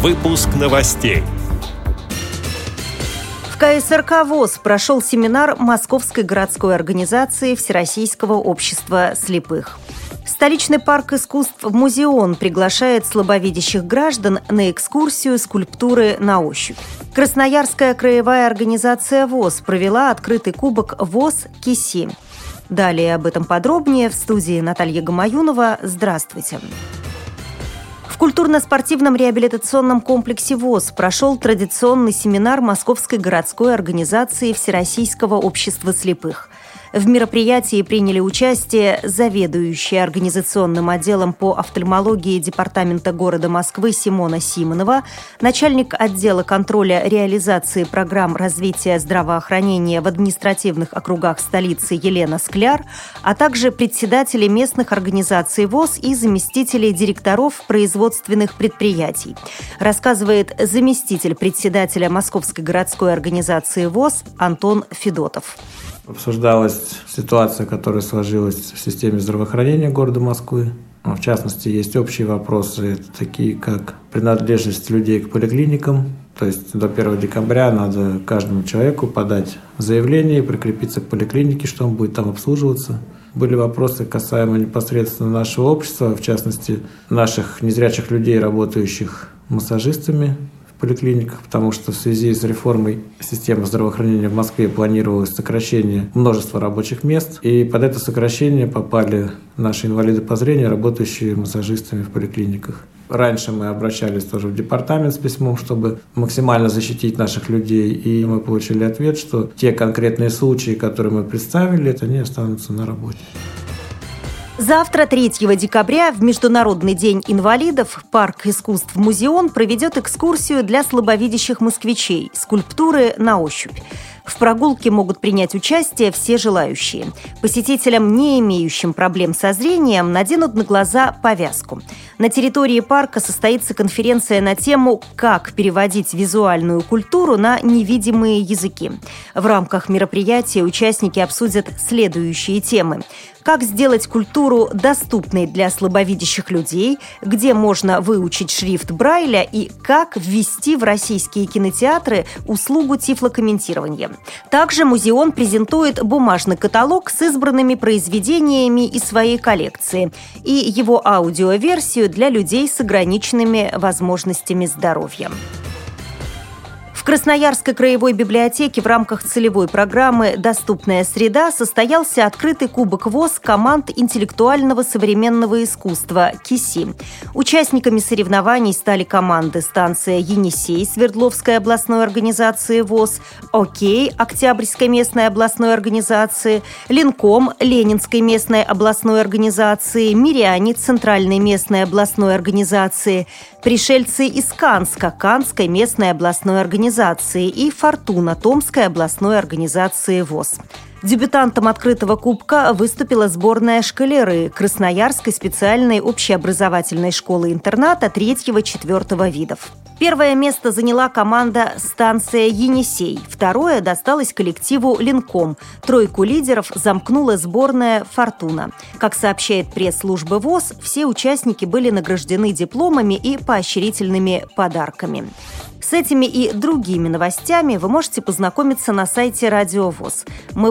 Выпуск новостей. В КСРК ВОЗ прошел семинар Московской городской организации Всероссийского общества слепых. Столичный парк искусств «Музеон» приглашает слабовидящих граждан на экскурсию скульптуры на ощупь. Красноярская краевая организация ВОЗ провела открытый кубок ВОЗ «Киси». Далее об этом подробнее в студии Наталья Гамаюнова. Здравствуйте. В культурно-спортивном реабилитационном комплексе ВОЗ прошел традиционный семинар Московской городской организации Всероссийского общества слепых – в мероприятии приняли участие заведующая организационным отделом по офтальмологии Департамента города Москвы Симона Симонова, начальник отдела контроля реализации программ развития здравоохранения в административных округах столицы Елена Скляр, а также председатели местных организаций ВОЗ и заместители директоров производственных предприятий. Рассказывает заместитель председателя Московской городской организации ВОЗ Антон Федотов. Обсуждалась ситуация, которая сложилась в системе здравоохранения города Москвы. В частности, есть общие вопросы, такие как принадлежность людей к поликлиникам. То есть до 1 декабря надо каждому человеку подать заявление и прикрепиться к поликлинике, что он будет там обслуживаться. Были вопросы касаемо непосредственно нашего общества, в частности, наших незрячих людей, работающих массажистами, поликлиниках, потому что в связи с реформой системы здравоохранения в Москве планировалось сокращение множества рабочих мест, и под это сокращение попали наши инвалиды по зрению, работающие массажистами в поликлиниках. Раньше мы обращались тоже в департамент с письмом, чтобы максимально защитить наших людей, и мы получили ответ, что те конкретные случаи, которые мы представили, они останутся на работе. Завтра, 3 декабря, в Международный день инвалидов, парк искусств «Музеон» проведет экскурсию для слабовидящих москвичей «Скульптуры на ощупь». В прогулке могут принять участие все желающие. Посетителям, не имеющим проблем со зрением, наденут на глаза повязку. На территории парка состоится конференция на тему «Как переводить визуальную культуру на невидимые языки». В рамках мероприятия участники обсудят следующие темы как сделать культуру доступной для слабовидящих людей, где можно выучить шрифт Брайля и как ввести в российские кинотеатры услугу тифлокомментирования. Также музеон презентует бумажный каталог с избранными произведениями из своей коллекции и его аудиоверсию для людей с ограниченными возможностями здоровья. Красноярской краевой библиотеке в рамках целевой программы «Доступная среда» состоялся открытый кубок ВОЗ команд интеллектуального современного искусства «КИСИ». Участниками соревнований стали команды станция «Енисей» Свердловской областной организации ВОЗ, «Окей» Октябрьской местной областной организации, «Линком» Ленинской местной областной организации, «Миряне» Центральной местной областной организации, пришельцы из Канска Канской местной областной организации организации и «Фортуна» Томской областной организации ВОЗ. Дебютантом открытого кубка выступила сборная шкалеры Красноярской специальной общеобразовательной школы-интерната 3-4 видов. Первое место заняла команда «Станция Енисей», второе досталось коллективу «Линком». Тройку лидеров замкнула сборная «Фортуна». Как сообщает пресс-служба ВОЗ, все участники были награждены дипломами и поощрительными подарками. С этими и другими новостями вы можете познакомиться на сайте Радио ВОЗ. Мы